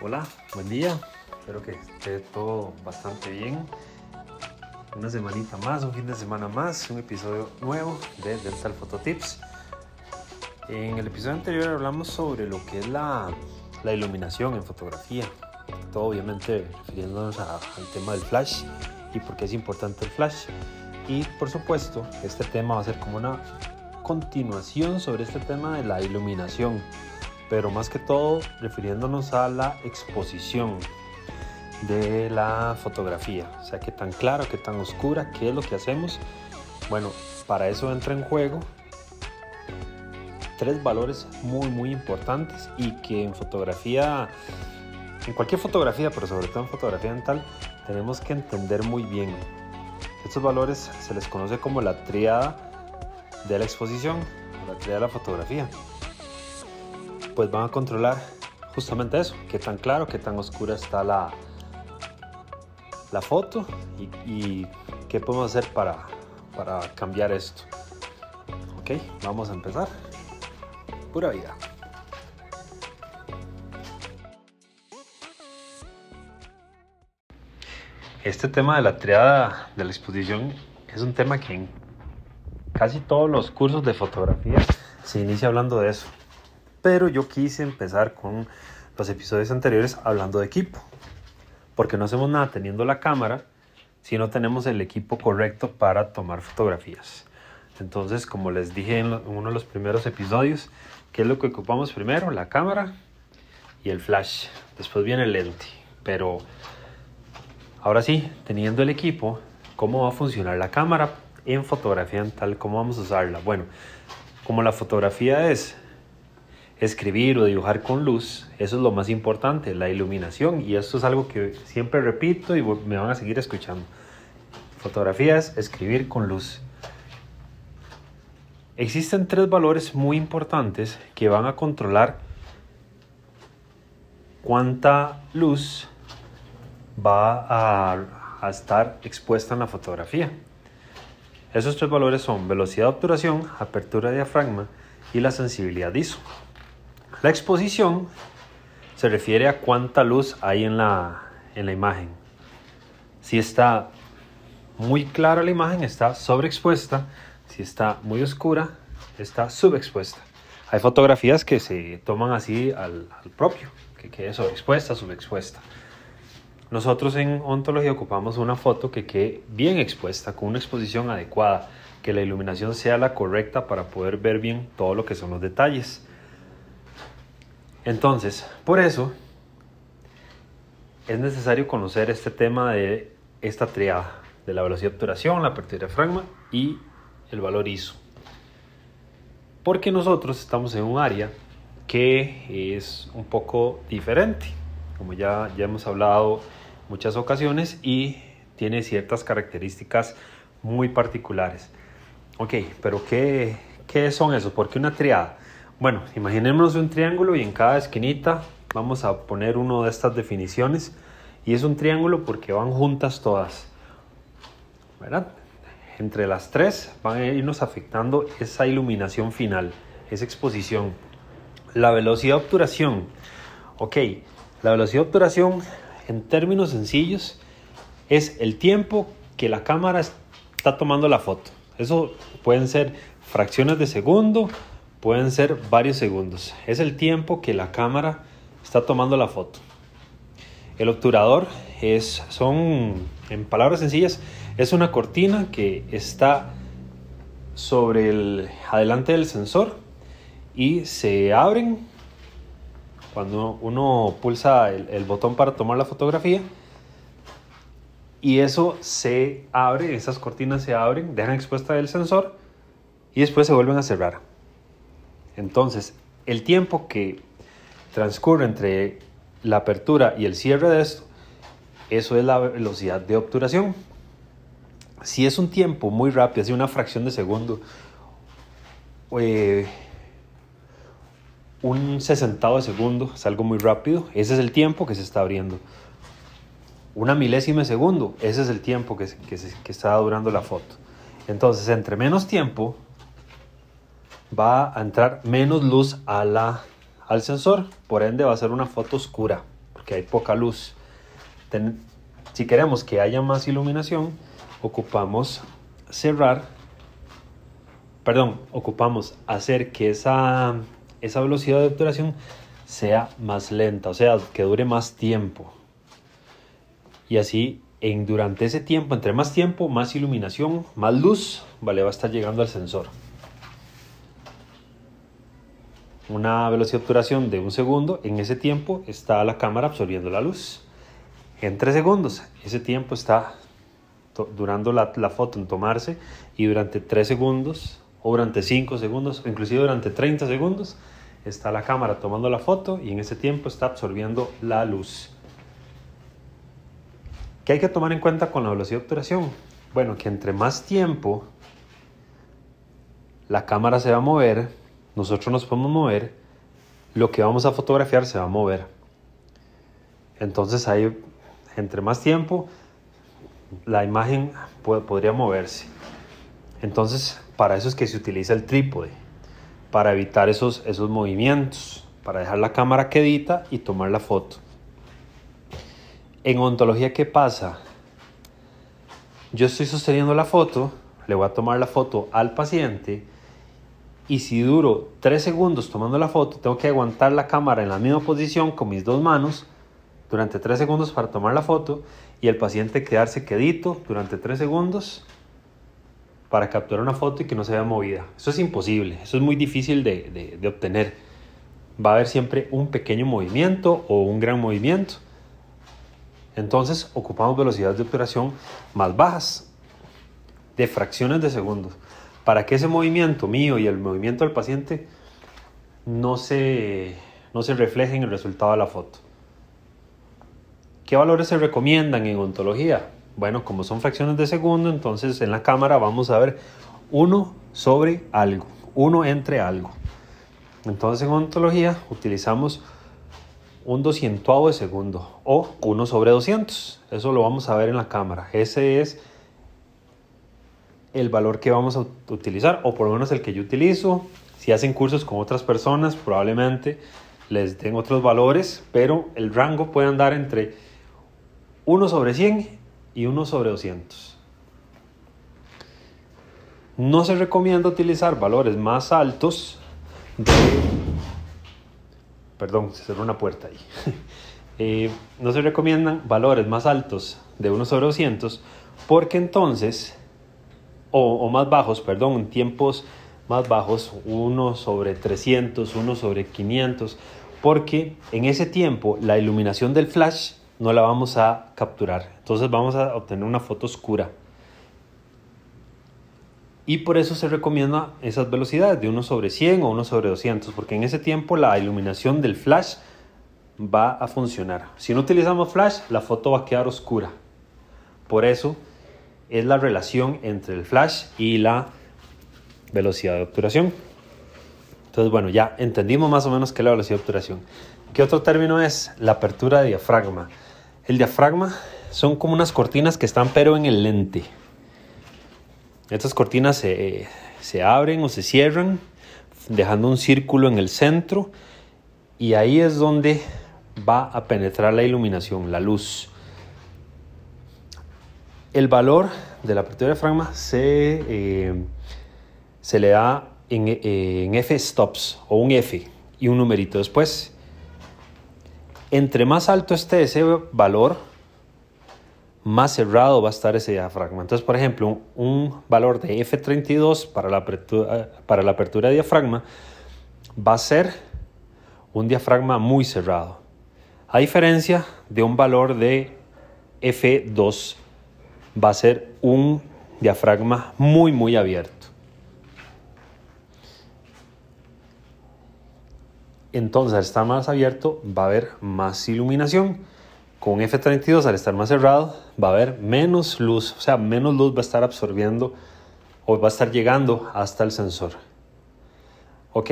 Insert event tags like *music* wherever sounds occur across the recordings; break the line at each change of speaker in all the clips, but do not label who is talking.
Hola, buen día. Espero que esté todo bastante bien. Una semanita más, un fin de semana más, un episodio nuevo de Dental Photo Tips. En el episodio anterior hablamos sobre lo que es la, la iluminación en fotografía. Todo obviamente refiriéndonos al tema del flash y por qué es importante el flash. Y por supuesto, este tema va a ser como una continuación sobre este tema de la iluminación, pero más que todo refiriéndonos a la exposición de la fotografía, o sea, qué tan clara, qué tan oscura, qué es lo que hacemos. Bueno, para eso entra en juego tres valores muy muy importantes y que en fotografía, en cualquier fotografía, pero sobre todo en fotografía dental, tenemos que entender muy bien. Estos valores se les conoce como la tríada de la exposición, la tríada de la fotografía. Pues van a controlar justamente eso, qué tan claro, qué tan oscura está la, la foto y, qué podemos hacer para, para cambiar esto. Ok, vamos a empezar. Pura vida. Este tema de la triada de la exposición es un tema que en casi todos los cursos de fotografía se inicia hablando de eso. Pero yo quise empezar con los episodios anteriores hablando de equipo. Porque no hacemos nada teniendo la cámara si no tenemos el equipo correcto para tomar fotografías. Entonces, como les dije en, uno de los primeros episodios, ¿qué es lo que ocupamos primero? La cámara y el flash. Después viene el lente. Pero ahora sí, teniendo el equipo, ¿cómo va a funcionar la cámara en fotografía en tal? ¿Cómo vamos a usarla? Bueno, como la fotografía es escribir o dibujar con luz, eso es lo más importante, la iluminación. Y esto es algo que siempre repito y me van a seguir escuchando. Fotografía es escribir con luz. Existen tres valores muy importantes que van a controlar cuánta luz va a, estar expuesta en la fotografía. Esos tres valores son velocidad de obturación, apertura de diafragma y la sensibilidad ISO. La exposición se refiere a cuánta luz hay en la, en la imagen. Si está muy clara la imagen, está sobreexpuesta. Si está muy oscura, está subexpuesta. Hay fotografías que se toman así al, al propio, que quede sobreexpuesta, subexpuesta. Nosotros en ontología ocupamos una foto que quede bien expuesta, con una exposición adecuada, que la iluminación sea la correcta para poder ver bien todo lo que son los detalles. Entonces, por eso es necesario conocer este tema de esta triada, de la velocidad de obturación, la apertura de diafragma y el valor ISO. Porque nosotros estamos en un área que es un poco diferente, como ya, ya hemos hablado muchas ocasiones, y tiene ciertas características muy particulares. Ok, pero ¿qué, qué son eso? ¿Por qué una triada? Bueno, imaginémonos un triángulo y en cada esquinita vamos a poner una de estas definiciones. Y es un triángulo porque van juntas todas. ¿Verdad? Entre las tres van a irnos afectando esa iluminación final, esa exposición. La velocidad de obturación. Ok, la velocidad de obturación en términos sencillos es el tiempo que la cámara está tomando la foto. Eso pueden ser fracciones de segundo, pueden ser varios segundos. Es el tiempo que la cámara está tomando la foto. El obturador es, son, en palabras sencillas, es una cortina que está sobre el adelante del sensor y se abren cuando uno pulsa el, el botón para tomar la fotografía y eso se abre, esas cortinas se abren, dejan expuesta el sensor y después se vuelven a cerrar. Entonces, el tiempo que transcurre entre la apertura y el cierre de esto, eso es la velocidad de obturación. Si es un tiempo muy rápido, así una fracción de segundo, eh, un sesentavo de segundo, es algo muy rápido, ese es el tiempo que se está abriendo. Una milésima de segundo, ese es el tiempo que, que está durando la foto. Entonces, entre menos tiempo, va a entrar menos luz al sensor, por ende va a ser una foto oscura, porque hay poca luz. si queremos que haya más iluminación, ocupamos cerrar, perdón, ocupamos hacer que esa, esa velocidad de obturación sea más lenta, o sea, que dure más tiempo. Y así, en, durante ese tiempo, entre más tiempo, más iluminación, más luz, vale, va a estar llegando al sensor. Una velocidad de obturación de un segundo, en ese tiempo está la cámara absorbiendo la luz. En tres segundos, ese tiempo está durando la, la, foto en tomarse y durante tres segundos o durante cinco segundos o inclusive durante 30 segundos está la cámara tomando la foto y en ese tiempo está absorbiendo la luz. ¿Qué hay que tomar en cuenta con la velocidad de obturación? Bueno, que entre más tiempo la cámara se va a mover, nosotros nos podemos mover, lo que vamos a fotografiar se va a mover. Entonces ahí, entre más tiempo, la imagen podría moverse. Entonces, para eso es que se utiliza el trípode para evitar esos, esos movimientos, para dejar la cámara quedita y tomar la foto. En ontología, ¿qué pasa? Yo estoy sosteniendo la foto, le voy a tomar la foto al paciente y si duro 3 segundos tomando la foto, tengo que aguantar la cámara en la misma posición con mis dos manos durante 3 segundos para tomar la foto y el paciente quedarse quedito durante 3 segundos para capturar una foto y que no se vea movida. Eso es imposible, eso es muy difícil de, obtener. Va a haber siempre un pequeño movimiento o un gran movimiento. Entonces ocupamos velocidades de operación más bajas, de fracciones de segundos, para que ese movimiento mío y el movimiento del paciente no se, no se refleje en el resultado de la foto. ¿Qué valores se recomiendan en ontología? Bueno, como son fracciones de segundo, entonces en la cámara vamos a ver uno sobre algo, uno entre algo. Entonces en ontología utilizamos un doscientuavo de segundo o 1 sobre 200. Eso lo vamos a ver en la cámara. Ese es el valor que vamos a utilizar o por lo menos el que yo utilizo. Si hacen cursos con otras personas, probablemente les den otros valores, pero el rango puede andar entre 1 sobre 100 y 1 sobre 200. No se recomienda utilizar valores más altos de... Perdón, se cerró una puerta ahí. *laughs* Eh, no se recomiendan valores más altos de 1 sobre 200 porque entonces, o, más bajos, perdón, en tiempos más bajos, 1 sobre 300, 1 sobre 500, porque en ese tiempo la iluminación del flash no la vamos a capturar. Entonces vamos a obtener una foto oscura. Y por eso se recomienda esas velocidades de 1 sobre 100 o 1 sobre 200, porque en ese tiempo la iluminación del flash va a funcionar. Si no utilizamos flash, la foto va a quedar oscura. Por eso es la relación entre el flash y la velocidad de obturación. Entonces, bueno, ya entendimos más o menos qué es la velocidad de obturación. ¿Qué otro término es? La apertura de diafragma. El diafragma son como unas cortinas que están pero en el lente. Estas cortinas se, abren o se cierran dejando un círculo en el centro y ahí es donde va a penetrar la iluminación, la luz. El valor de la apertura de diafragma se, eh, se le da en, en F stops o un F y un numerito después. Entre más alto esté ese valor, más cerrado va a estar ese diafragma. Entonces, por ejemplo, un valor de F32 para la apertura, para la apertura de diafragma va a ser un diafragma muy cerrado. A diferencia de un valor de F2, va a ser un diafragma muy, muy abierto. Entonces, al estar más abierto, va a haber más iluminación. Con F32, al estar más cerrado, va a haber menos luz, o sea, menos luz va a estar absorbiendo o va a estar llegando hasta el sensor. Ok,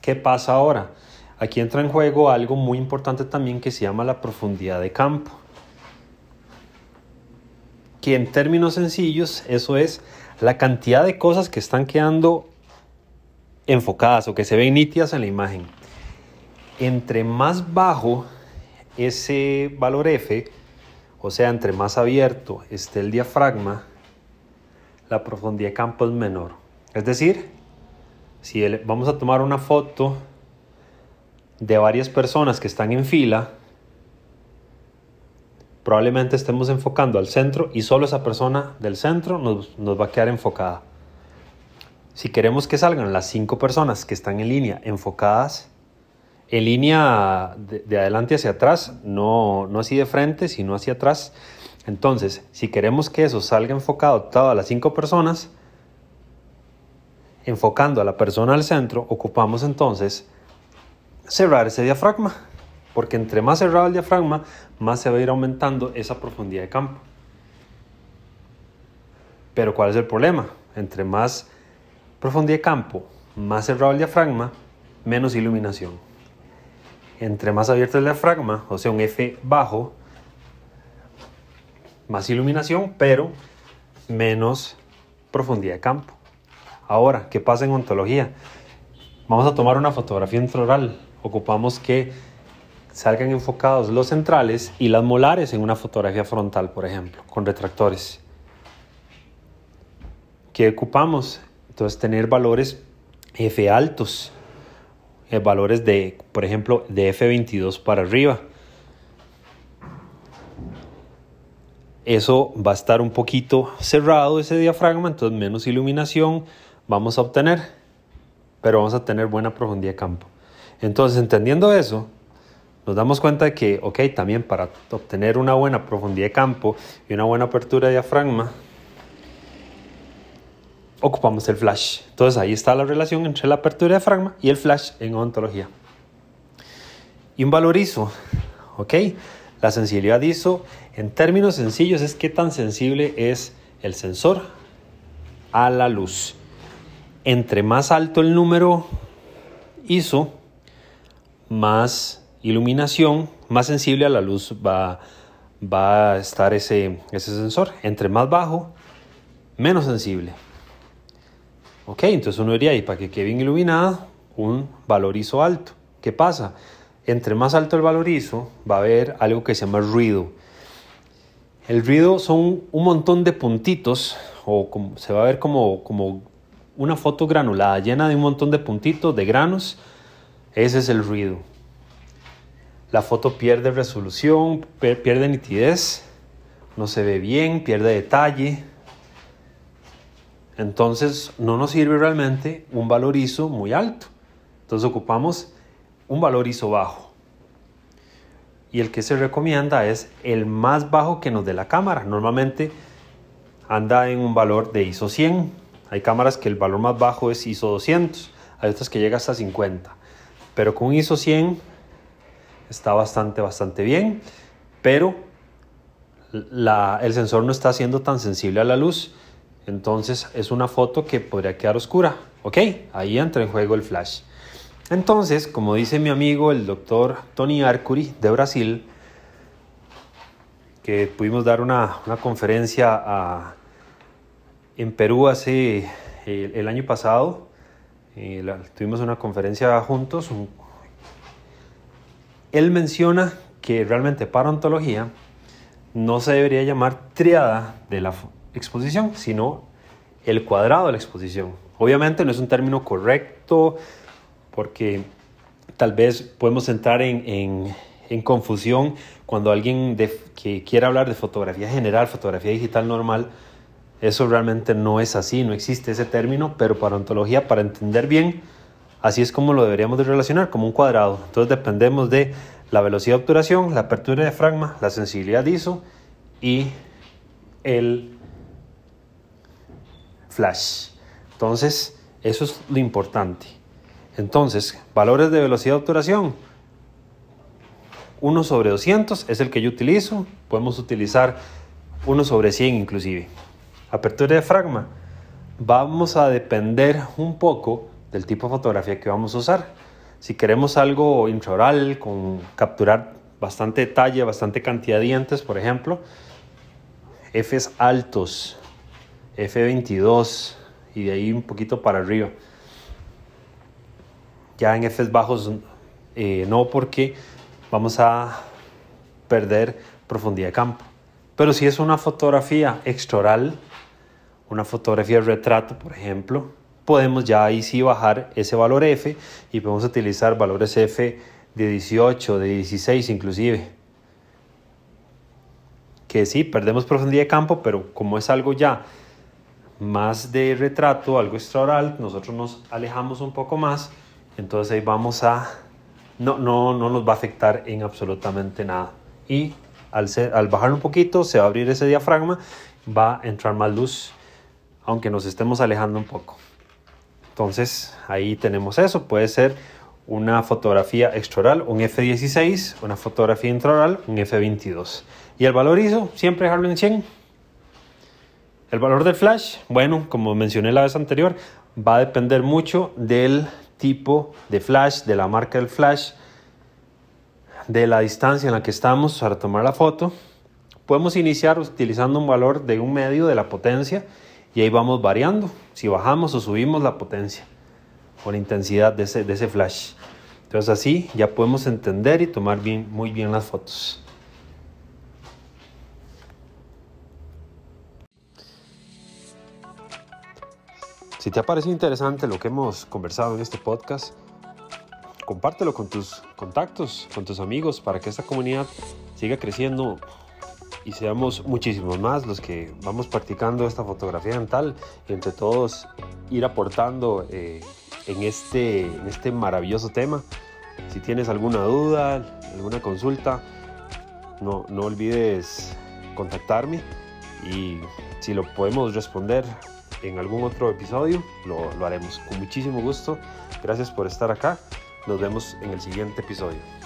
¿qué pasa ahora? Aquí entra en juego algo muy importante también que se llama la profundidad de campo. Que en términos sencillos, eso es la cantidad de cosas que están quedando enfocadas o que se ven nítidas en la imagen. Entre más bajo ese valor F, o sea, entre más abierto esté el diafragma, la profundidad de campo es menor. Es decir, si vamos a tomar una foto de varias personas que están en fila, probablemente estemos enfocando al centro y solo esa persona del centro nos, va a quedar enfocada. Si queremos que salgan las cinco personas que están en línea enfocadas, en línea de, adelante hacia atrás, no, no así de frente, sino hacia atrás. Entonces, si queremos que eso salga enfocado todas las cinco personas, enfocando a la persona al centro, ocupamos entonces cerrar ese diafragma, porque entre más cerrado el diafragma, más se va a ir aumentando esa profundidad de campo. Pero ¿cuál es el problema? Entre más profundidad de campo, más cerrado el diafragma, menos iluminación entre más abierto el diafragma, o sea, un F bajo, más iluminación, pero menos profundidad de campo. Ahora, ¿qué pasa en ontología? Vamos a tomar una fotografía intraoral. Ocupamos que salgan enfocados los centrales y las molares en una fotografía frontal, por ejemplo, con retractores. ¿Qué ocupamos? Entonces, tener valores F altos eh, valores de, por ejemplo, de F22 para arriba. Eso va a estar un poquito cerrado ese diafragma, entonces menos iluminación vamos a obtener, pero vamos a tener buena profundidad de campo. Entonces, entendiendo eso, nos damos cuenta de que, ok, también para obtener una buena profundidad de campo y una buena apertura de diafragma, ocupamos el flash. Entonces ahí está la relación entre la apertura de diafragma y el flash en ontología. Y un valor ISO, ¿ok? La sensibilidad ISO, en términos sencillos, es qué tan sensible es el sensor a la luz. Entre más alto el número ISO, más iluminación, más sensible a la luz va, va a estar ese, ese sensor. Entre más bajo, menos sensible. Ok, entonces uno diría, y para que quede bien iluminada, un valorizo alto. ¿Qué pasa? Entre más alto el valorizo, va a haber algo que se llama ruido. El ruido son un montón de puntitos, o como, se va a ver como, como una foto granulada, llena de un montón de puntitos, de granos. Ese es el ruido. La foto pierde resolución, pierde nitidez, no se ve bien, pierde detalle. Entonces no nos sirve realmente un valor ISO muy alto. Entonces ocupamos un valor ISO bajo. Y el que se recomienda es el más bajo que nos dé la cámara. Normalmente anda en un valor de ISO 100. Hay cámaras que el valor más bajo es ISO 200. Hay otras que llega hasta 50. Pero con ISO 100 está bastante, bastante bien. Pero el sensor no está siendo tan sensible a la luz entonces es una foto que podría quedar oscura. Ok, ahí entra en juego el flash. Entonces, como dice mi amigo el doctor Tony Arcuri de Brasil, que pudimos dar una, conferencia en Perú hace el, año pasado, eh, tuvimos una conferencia juntos, él menciona que realmente para ontología no se debería llamar triada de la, exposición, sino el cuadrado de la exposición. Obviamente no es un término correcto porque tal vez podemos entrar en, confusión cuando alguien que quiere hablar de fotografía general, fotografía digital normal, eso realmente no es así, no existe ese término, pero para ontología, para entender bien, así es como lo deberíamos de relacionar, como un cuadrado. Entonces dependemos de la velocidad de obturación, la apertura de diafragma, la sensibilidad ISO y el flash. Entonces, eso es lo importante. Entonces, valores de velocidad de obturación. 1 sobre 200 es el que yo utilizo. Podemos utilizar 1 sobre 100 inclusive. Apertura de diafragma. Vamos a depender un poco del tipo de fotografía que vamos a usar. Si queremos algo intraoral, con capturar bastante detalle, bastante cantidad de dientes, por ejemplo, Fs altos, F22 y de ahí un poquito para arriba. Ya en Fs bajos eh, no porque vamos a perder profundidad de campo. Pero si es una fotografía extoral, una fotografía de retrato, por ejemplo, podemos ya ahí sí bajar ese valor F y podemos utilizar valores F de 18, de 16 inclusive. Que sí, perdemos profundidad de campo, pero como es algo ya más de retrato, algo extraoral, nosotros nos alejamos un poco más, entonces ahí vamos a... No, no, no nos va a afectar en absolutamente nada. Y al, al bajar un poquito se va a abrir ese diafragma, va a entrar más luz, aunque nos estemos alejando un poco. Entonces ahí tenemos eso, puede ser una fotografía extraoral, un F16, una fotografía intraoral, un F22. Y el valor ISO, siempre dejarlo en 100. El valor del flash, bueno, como mencioné la vez anterior, va a depender mucho del tipo de flash, de la marca del flash, de la distancia en la que estamos para tomar la foto. Podemos iniciar utilizando un valor de un medio de la potencia y ahí vamos variando si bajamos o subimos la potencia o la intensidad de ese, de ese flash. Entonces así ya podemos entender y tomar bien, muy bien las fotos. Si te ha parecido interesante lo que hemos conversado en este podcast, compártelo con tus contactos, con tus amigos, para que esta comunidad siga creciendo y seamos muchísimos más los que vamos practicando esta fotografía mental y entre todos ir aportando eh, en, este, en este maravilloso tema. Si tienes alguna duda, alguna consulta, no, no olvides contactarme y si lo podemos responder en algún otro episodio, lo, lo haremos con muchísimo gusto. Gracias por estar acá. Nos vemos en el siguiente episodio.